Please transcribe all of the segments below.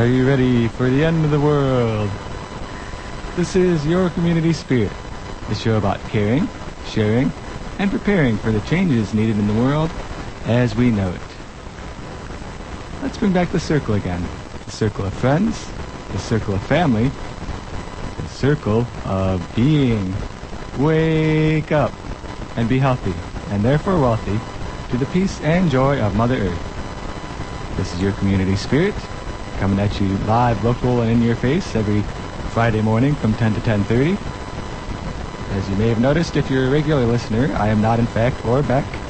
Are you ready for the end of the world? This is Your Community Spirit, the show about caring, sharing, and preparing for the changes needed in the world as we know it. Let's bring back the circle again. The circle of friends, the circle of family, the circle of being. Wake up and be healthy, and therefore wealthy, to the peace and joy of Mother Earth. This is your community spirit, coming at you live, local, and in your face every Friday morning from 10 to 10.30. As you may have noticed, if you're a regular listener, I am not in fact Orbeck.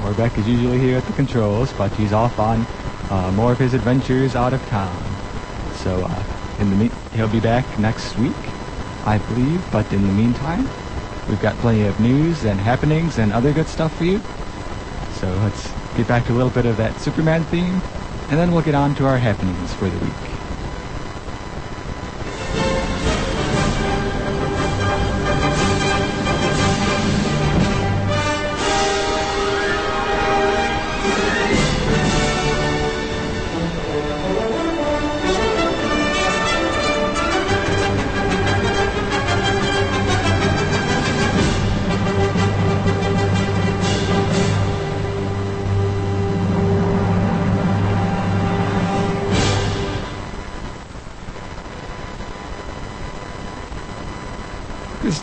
Orbeck is usually here at the controls, but he's off on uh, more of his adventures out of town. So uh, in the me- he'll be back next week, I believe. But in the meantime, we've got plenty of news and happenings and other good stuff for you. So let's get back to a little bit of that Superman theme, and then we'll get on to our happenings for the week.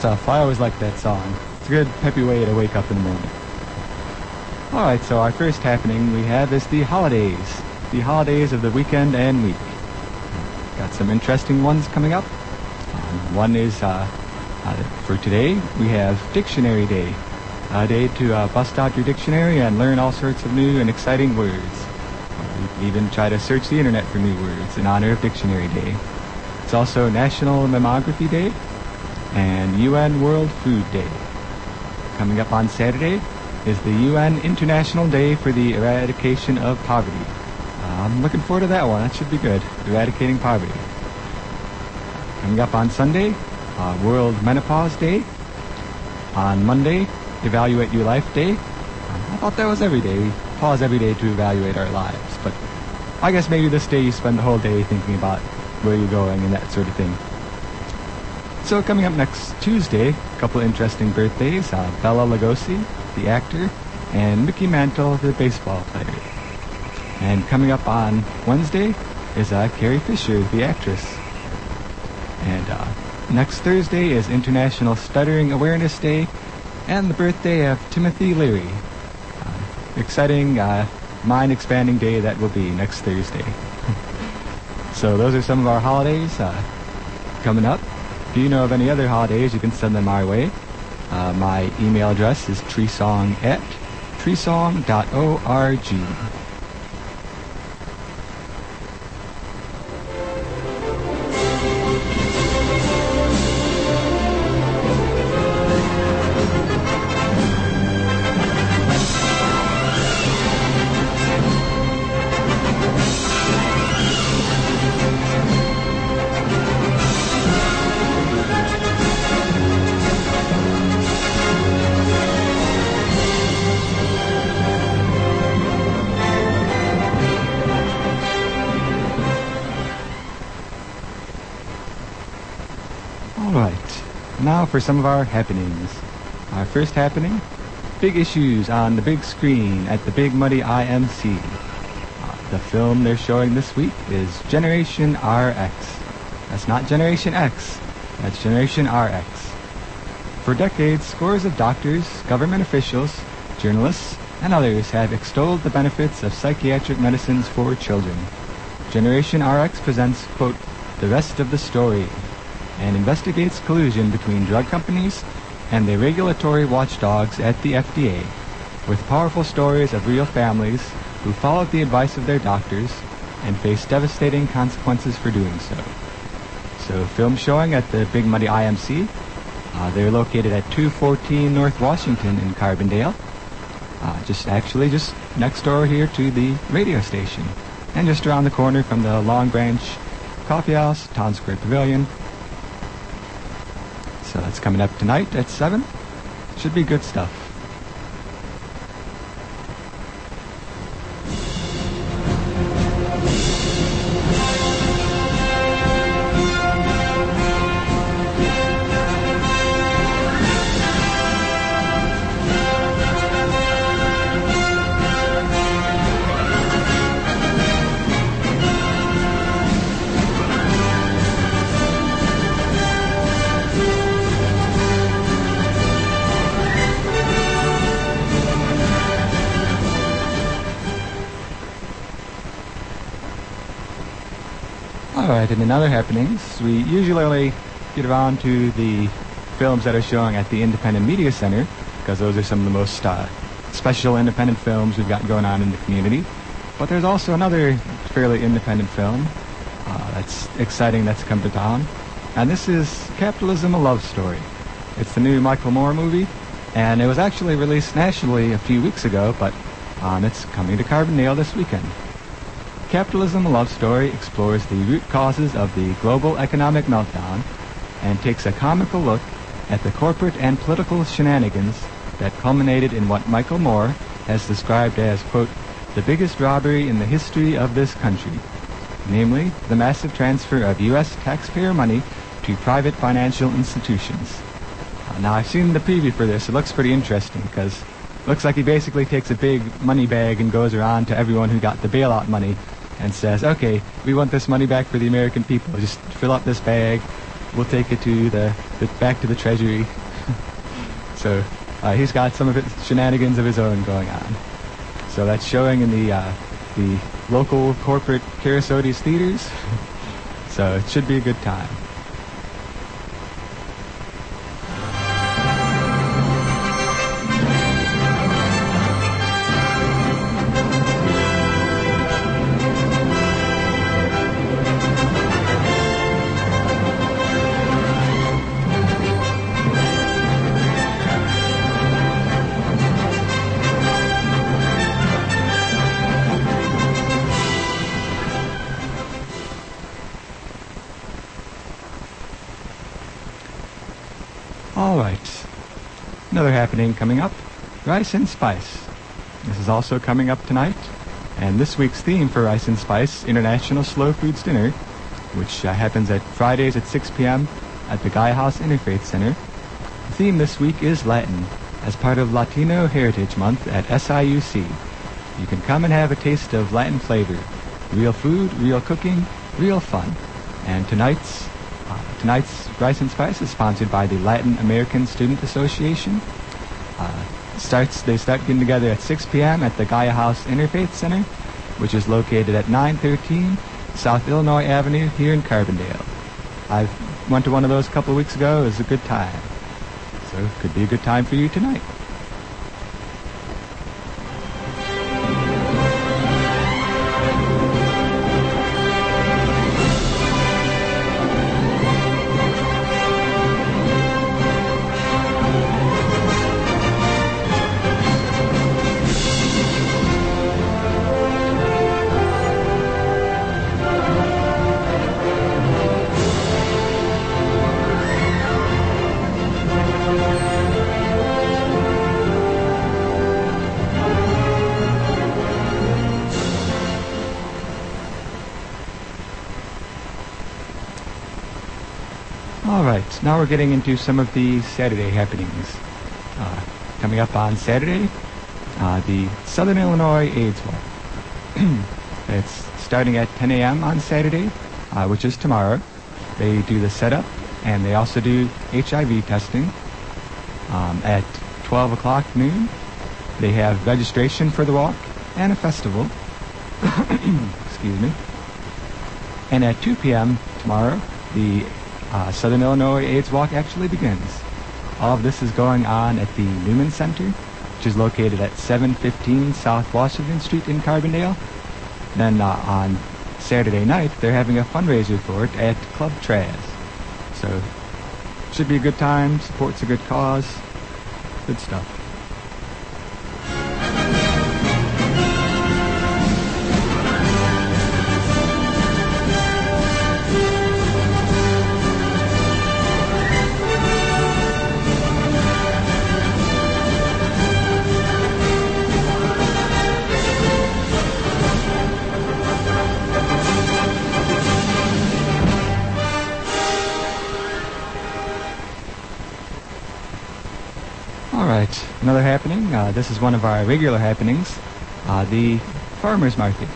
Stuff. I always like that song. It's a good peppy way to wake up in the morning. Alright, so our first happening we have is the holidays. The holidays of the weekend and week. Got some interesting ones coming up. Um, one is, uh, uh, for today, we have Dictionary Day. A day to uh, bust out your dictionary and learn all sorts of new and exciting words. You can even try to search the internet for new words in honor of Dictionary Day. It's also National Mammography Day and UN World Food Day. Coming up on Saturday is the UN International Day for the Eradication of Poverty. I'm looking forward to that one. That should be good. Eradicating poverty. Coming up on Sunday, uh, World Menopause Day. On Monday, Evaluate Your Life Day. Uh, I thought that was every day. We pause every day to evaluate our lives, but I guess maybe this day you spend the whole day thinking about where you're going and that sort of thing. So coming up next Tuesday, a couple interesting birthdays. Uh, Bela Lugosi, the actor, and Mickey Mantle, the baseball player. And coming up on Wednesday is uh, Carrie Fisher, the actress. And uh, next Thursday is International Stuttering Awareness Day and the birthday of Timothy Leary. Uh, exciting, uh, mind-expanding day that will be next Thursday. so those are some of our holidays uh, coming up. If you know of any other holidays, you can send them our way. Uh, my email address is treesong at treesong.org. for some of our happenings. Our first happening, big issues on the big screen at the Big Muddy IMC. Uh, the film they're showing this week is Generation RX. That's not Generation X. That's Generation RX. For decades, scores of doctors, government officials, journalists, and others have extolled the benefits of psychiatric medicines for children. Generation RX presents, quote, the rest of the story, and investigates collusion between drug companies and the regulatory watchdogs at the FDA, with powerful stories of real families who followed the advice of their doctors and faced devastating consequences for doing so. So, film showing at the Big Muddy IMC. Uh, they're located at 214 North Washington in Carbondale. Uh, just actually just next door here to the radio station, and just around the corner from the Long Branch Coffee House, Town Square Pavilion, that's coming up tonight at 7. Should be good stuff. And in other happenings, we usually get around to the films that are showing at the Independent Media Center because those are some of the most uh, special independent films we've got going on in the community. But there's also another fairly independent film uh, that's exciting that's come to town, and this is Capitalism: A Love Story. It's the new Michael Moore movie, and it was actually released nationally a few weeks ago, but um, it's coming to Carbondale this weekend. Capitalism: Love Story explores the root causes of the global economic meltdown and takes a comical look at the corporate and political shenanigans that culminated in what Michael Moore has described as, quote, the biggest robbery in the history of this country, namely the massive transfer of U.S. taxpayer money to private financial institutions. Uh, now, I've seen the preview for this. It looks pretty interesting because looks like he basically takes a big money bag and goes around to everyone who got the bailout money and says, okay, we want this money back for the American people. Just fill up this bag. We'll take it to the, the back to the Treasury. so uh, he's got some of his shenanigans of his own going on. So that's showing in the uh, the local corporate Kerasotes theaters. so it should be a good time. Another happening coming up Rice and Spice. This is also coming up tonight. And this week's theme for Rice and Spice International Slow Foods Dinner, which uh, happens at Fridays at 6 p.m. at the Gaia House Interfaith Center. The theme this week is Latin, as part of Latino Heritage Month at SIUC. You can come and have a taste of Latin flavor. Real food, real cooking, real fun. And tonight's tonight's Rice and Spice is sponsored by the Latin American Student Association. Uh, starts they start getting together at 6 p.m. at the Gaia House Interfaith Center, which is located at 913 South Illinois Avenue here in Carbondale. I went to one of those a couple of weeks ago. It was a good time. So it could be a good time for you tonight. We're getting into some of the Saturday happenings. Uh, coming up on Saturday, uh, the Southern Illinois AIDS Walk. it's starting at 10 a.m. on Saturday, uh, which is tomorrow. They do the setup, and they also do HIV testing um, at 12 o'clock noon. They have registration for the walk and a festival. Excuse me. And at 2 p.m. tomorrow, the uh, Southern Illinois AIDS Walk actually begins. All of this is going on at the Newman Center, which is located at 715 South Washington Street in Carbondale. Then uh, on Saturday night, they're having a fundraiser for it at Club Traz. So, should be a good time, supports a good cause, good stuff. Another happening. Uh, this is one of our regular happenings. Uh, the farmers market.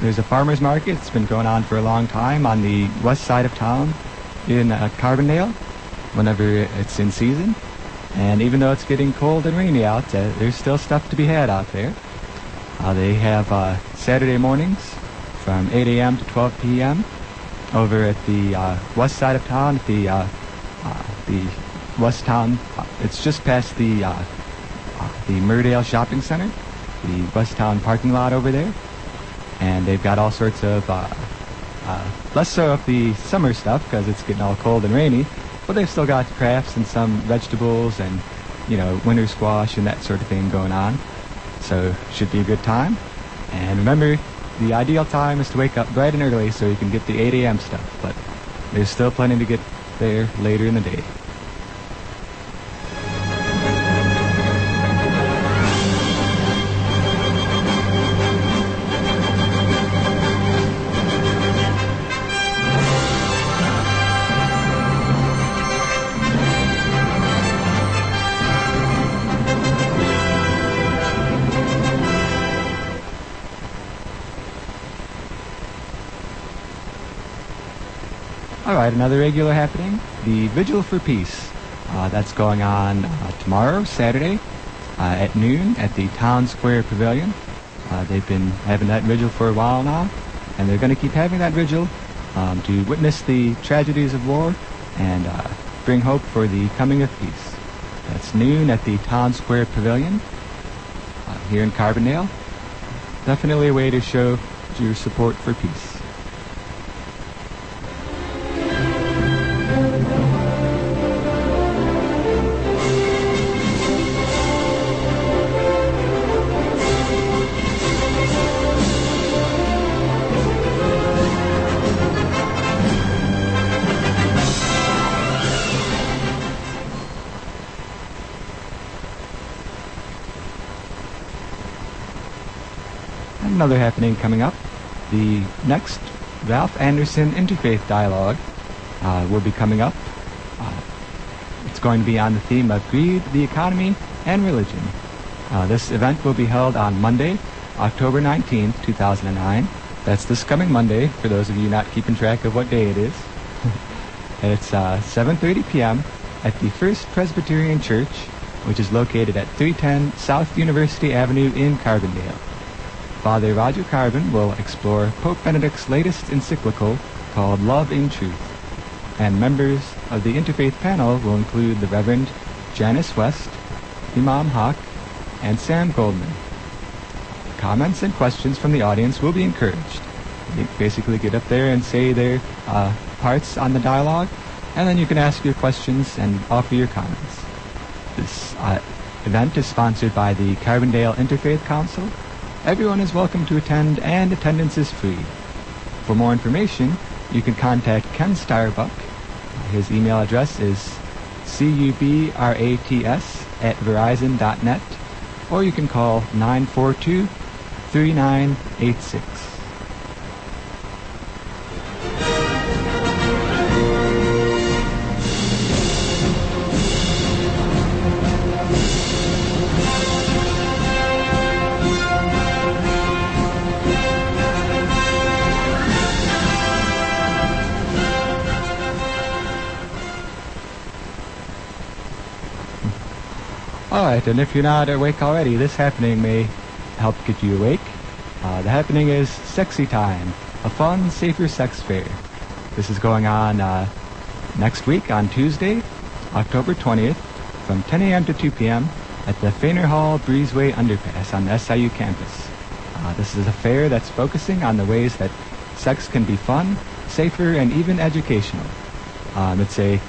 There's a farmers market. It's been going on for a long time on the west side of town in uh, Carbondale. Whenever it's in season, and even though it's getting cold and rainy out, uh, there's still stuff to be had out there. Uh, they have uh, Saturday mornings from 8 a.m. to 12 p.m. over at the west side of town, at the the west town. Uh, it's just past the uh, uh, the Murdale Shopping Center, the west town parking lot over there, and they've got all sorts of uh, uh, less so of the summer stuff because it's getting all cold and rainy, but they've still got crafts and some vegetables and you know winter squash and that sort of thing going on. So should be a good time. And remember, the ideal time is to wake up bright and early so you can get the 8 a.m. stuff, but there's still plenty to get there later in the day. Another regular happening, the Vigil for Peace. Uh, that's going on uh, tomorrow, Saturday, uh, at noon at the Town Square Pavilion. Uh, they've been having that vigil for a while now, and they're going to keep having that vigil um, to witness the tragedies of war and uh, bring hope for the coming of peace. That's noon at the Town Square Pavilion uh, here in Carbondale. Definitely a way to show your support for peace. Another happening coming up. The next Ralph Anderson Interfaith Dialogue uh, will be coming up. Uh, it's going to be on the theme of greed, the economy, and religion. Uh, this event will be held on Monday, October 19th, 2009. That's this coming Monday, for those of you not keeping track of what day it is. it's 7.30 p.m. at the First Presbyterian Church, which is located at 310 South University Avenue in Carbondale. Father Roger Karban will explore Pope Benedict's latest encyclical called Love in Truth. And members of the interfaith panel will include the Reverend Janice West, Imam Haq, and Sam Goldman. Comments and questions from the audience will be encouraged. Basically get up there and say their uh, parts on the dialogue, and then you can ask your questions and offer your comments. This uh, event is sponsored by the Carbondale Interfaith Council Everyone is welcome to attend and attendance is free. For more information, you can contact Ken Starbuck. His email address is cubrats at verizon.net or you can call 942 3986. All right, and if you're not awake already, this happening may help get you awake. Uh, the happening is Sexy Time, a fun, safer sex fair. This is going on uh, next week on Tuesday, October 20th, from 10 a.m. to 2 p.m. at the Faner Hall Breezeway Underpass on the SIU campus. Uh, this is a fair that's focusing on the ways that sex can be fun, safer, and even educational. Um, it's a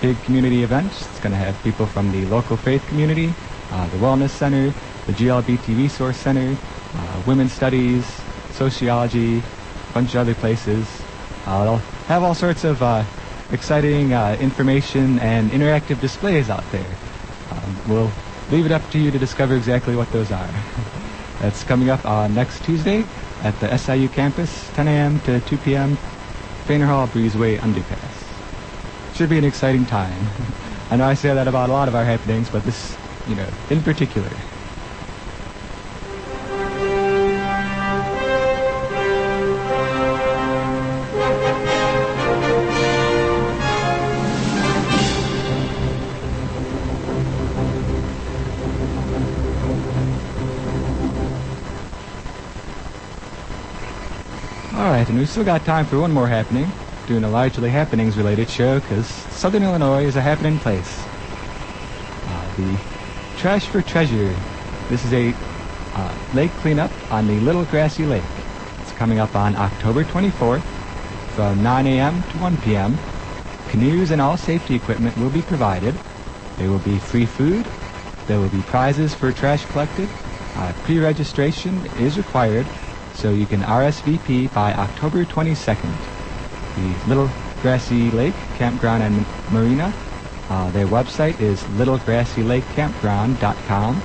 big community event. It's going to have people from the local faith community, uh, the Wellness Center, the GLBT Resource Center, uh, Women's Studies, Sociology, a bunch of other places. Uh, they'll have all sorts of uh, exciting uh, information and interactive displays out there. Um, we'll leave it up to you to discover exactly what those are. That's coming up on next Tuesday at the SIU campus, 10 a.m. to 2 p.m., Faner Hall Breezeway Underpass should be an exciting time. I know I say that about a lot of our happenings, but this, you know, in particular. All right, and we've still got time for one more happening. Doing a largely happenings related show because Southern Illinois is a happening place. Uh, the Trash for Treasure. This is a uh, lake cleanup on the Little Grassy Lake. It's coming up on October 24th from 9 a.m. to 1 p.m. Canoes and all safety equipment will be provided. There will be free food. There will be prizes for trash collected. Uh, pre-registration is required, so you can RSVP by October 22nd. The Little Grassy Lake Campground and Marina. Uh, their website is littlegrassylakecampground.com,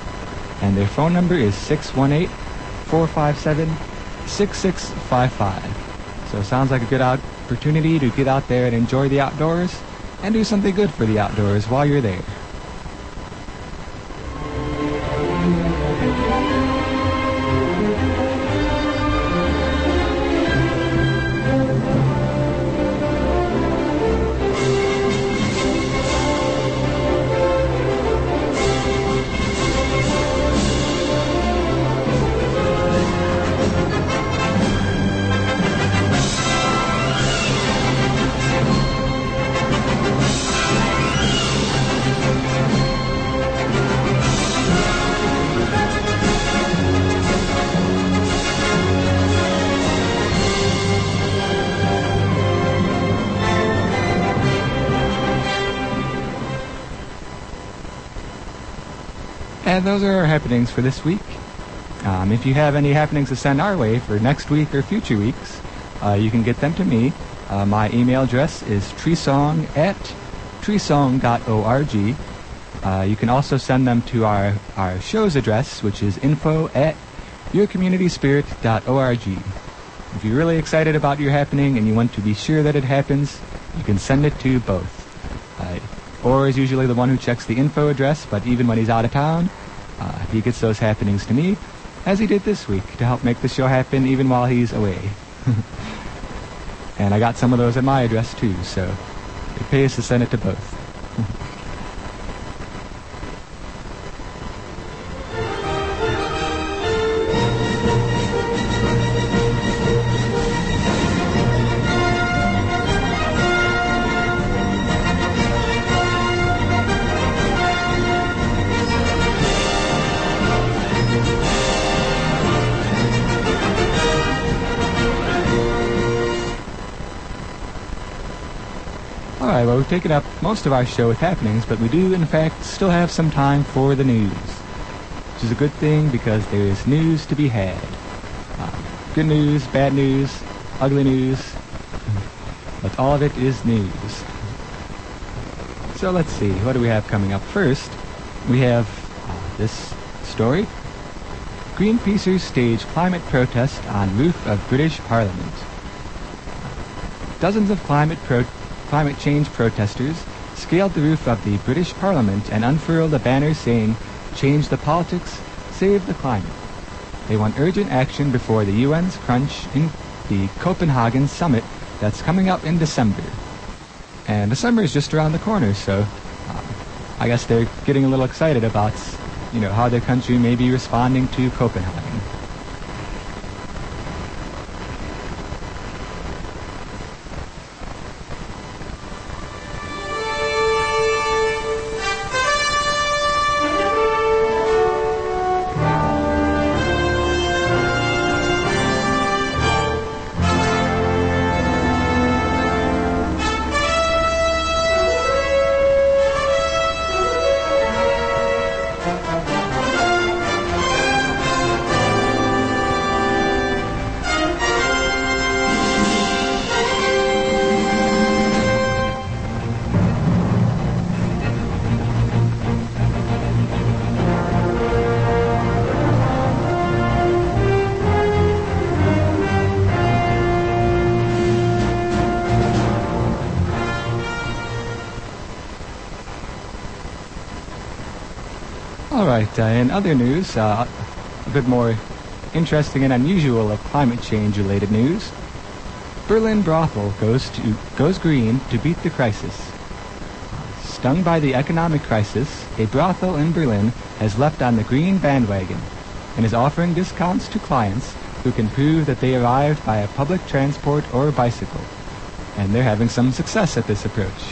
and their phone number is 618-457-6655. So it sounds like a good opportunity to get out there and enjoy the outdoors and do something good for the outdoors while you're there. And those are our happenings for this week. Um, if you have any happenings to send our way for next week or future weeks, uh, you can get them to me. Uh, my email address is treesong at treesong.org. Uh, you can also send them to our, our show's address, which is info at yourcommunityspirit.org. If you're really excited about your happening and you want to be sure that it happens, you can send it to both. Uh, or is usually the one who checks the info address, but even when he's out of town, uh, he gets those happenings to me, as he did this week, to help make the show happen even while he's away. and I got some of those at my address too, so it pays to send it to both. We've taken up most of our show with happenings, but we do, in fact, still have some time for the news. Which is a good thing because there is news to be had. Uh, good news, bad news, ugly news, but all of it is news. So let's see, what do we have coming up? First, we have uh, this story. Greenpeacers stage climate protest on roof of British Parliament. Dozens of climate pro- climate change protesters scaled the roof of the British Parliament and unfurled a banner saying, Change the politics, save the climate. They want urgent action before the UN's crunch in the Copenhagen summit that's coming up in December. And December is just around the corner, so uh, I guess they're getting a little excited about, you know, how their country may be responding to Copenhagen. All right, uh, in other news, uh, a bit more interesting and unusual of climate change related news. Berlin brothel goes to goes green to beat the crisis. Stung by the economic crisis, a brothel in Berlin has leapt on the green bandwagon and is offering discounts to clients who can prove that they arrived by a public transport or bicycle. and they're having some success at this approach.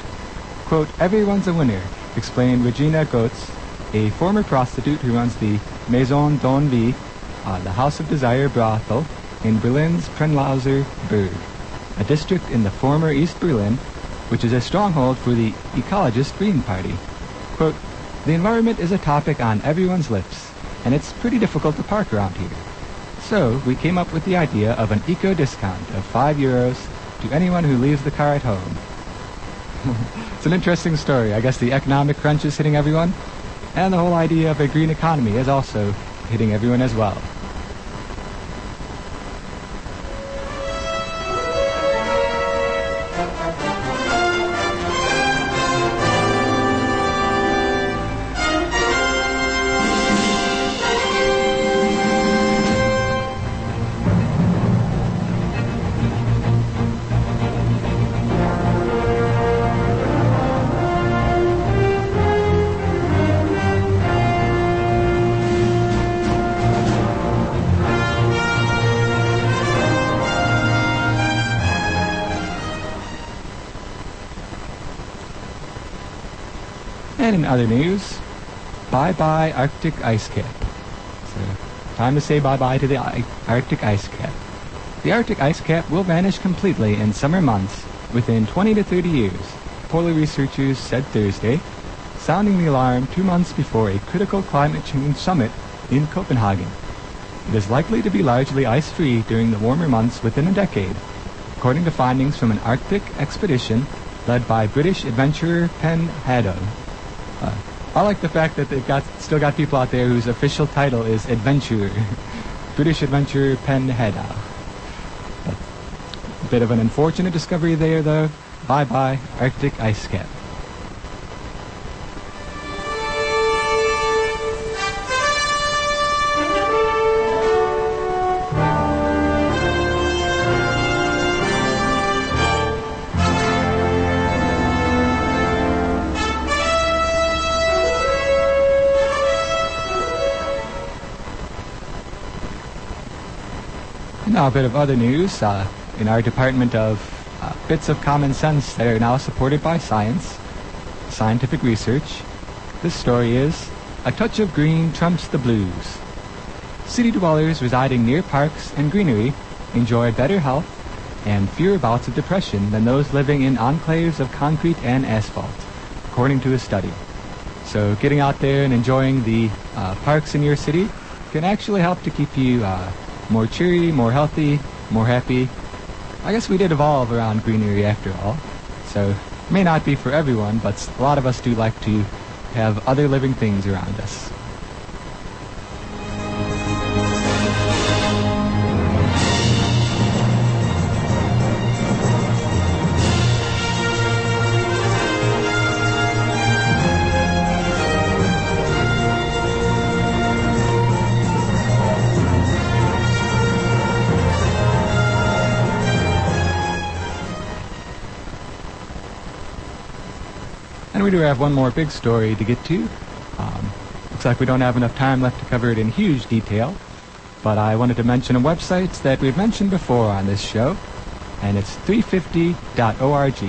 Quote, everyone's a winner, explained Regina Goetz, a former prostitute who runs the Maison d'Envie, uh, the House of Desire brothel, in Berlin's Prenzlauer Berg, a district in the former East Berlin, which is a stronghold for the ecologist Green Party. Quote, the environment is a topic on everyone's lips, and it's pretty difficult to park around here. So we came up with the idea of an eco discount of 5 euros to anyone who leaves the car at home. it's an interesting story. I guess the economic crunch is hitting everyone, and the whole idea of a green economy is also hitting everyone as well. Other news, bye-bye Arctic ice cap. So, time to say bye-bye to the Arctic ice cap. The Arctic ice cap will vanish completely in summer months within 20 to 30 years, polar researchers said Thursday, sounding the alarm two months before a critical climate change summit in Copenhagen. It is likely to be largely ice-free during the warmer months within a decade, according to findings from an Arctic expedition led by British adventurer Pen Hadow. I like the fact that they've got still got people out there whose official title is adventurer, British adventurer Pen Hadow. A bit of an unfortunate discovery there, though. Bye bye, Arctic ice cap. Now, a bit of other news. Uh, in our department of uh, bits of common sense that are now supported by science, scientific research, this story is A Touch of Green Trumps the Blues. City dwellers residing near parks and greenery enjoy better health and fewer bouts of depression than those living in enclaves of concrete and asphalt, according to a study. So getting out there and enjoying the uh, parks in your city can actually help to keep you uh, more cheery, more healthy, more happy. I guess we did evolve around greenery after all. So may not be for everyone, but a lot of us do like to have other living things around us. We do have one more big story to get to. Um, looks like we don't have enough time left to cover it in huge detail, but I wanted to mention a website that we've mentioned before on this show, and it's 350.org.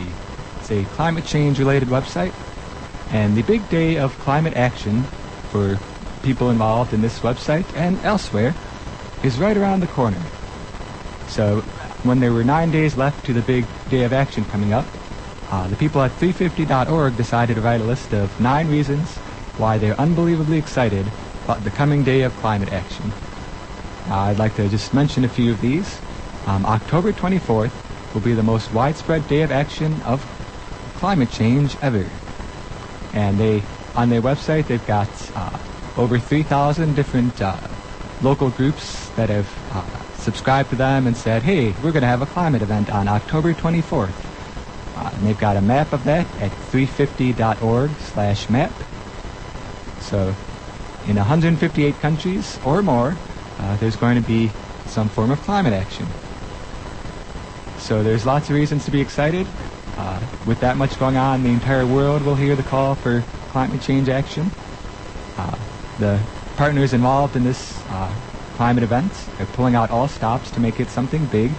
It's a climate change related website, and the big day of climate action for people involved in this website and elsewhere is right around the corner. So when there were nine days left to the big day of action coming up, uh, the people at 350.org decided to write a list of nine reasons why they're unbelievably excited about the coming day of climate action. Uh, I'd like to just mention a few of these. Um, October 24th will be the most widespread day of action of climate change ever. And they, on their website, they've got uh, over 3,000 different uh, local groups that have uh, subscribed to them and said, hey, we're going to have a climate event on October 24th. Uh, and they've got a map of that at 350.org slash map. So in 158 countries or more, uh, there's going to be some form of climate action. So there's lots of reasons to be excited. Uh, with that much going on, the entire world will hear the call for climate change action. Uh, the partners involved in this uh, climate event are pulling out all stops to make it something big.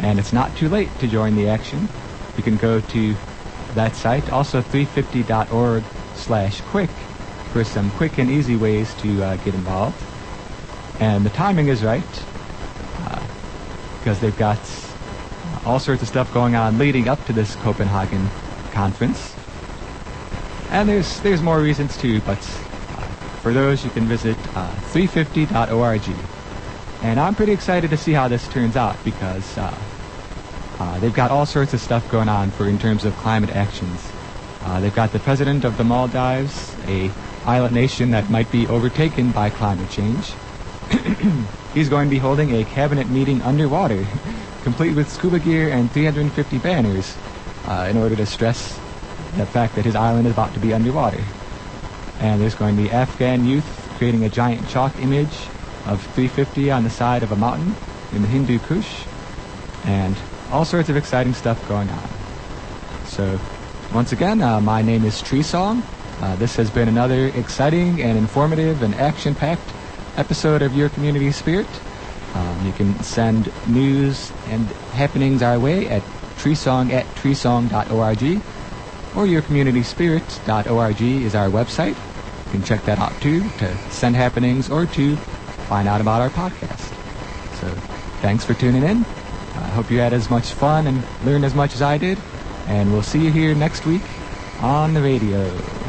And it's not too late to join the action. You can go to that site, also 350.org slash quick, for some quick and easy ways to uh, get involved. And the timing is right, because uh, they've got all sorts of stuff going on leading up to this Copenhagen conference. And there's there's more reasons too, but uh, for those you can visit uh, 350.org. And I'm pretty excited to see how this turns out because uh, uh, they've got all sorts of stuff going on for in terms of climate actions. Uh, they've got the president of the Maldives, a island nation that might be overtaken by climate change. He's going to be holding a cabinet meeting underwater, complete with scuba gear and 350 banners, uh, in order to stress the fact that his island is about to be underwater. And there's going to be Afghan youth creating a giant chalk image of 350 on the side of a mountain in the Hindu Kush, and all sorts of exciting stuff going on. So, once again, uh, my name is Tree Song. Uh, this has been another exciting and informative and action-packed episode of Your Community Spirit. Um, you can send news and happenings our way at treesong at treesong.org or yourcommunityspirit.org is our website. You can check that out too to send happenings or to find out about our podcast. So thanks for tuning in. I hope you had as much fun and learned as much as I did. And we'll see you here next week on the radio.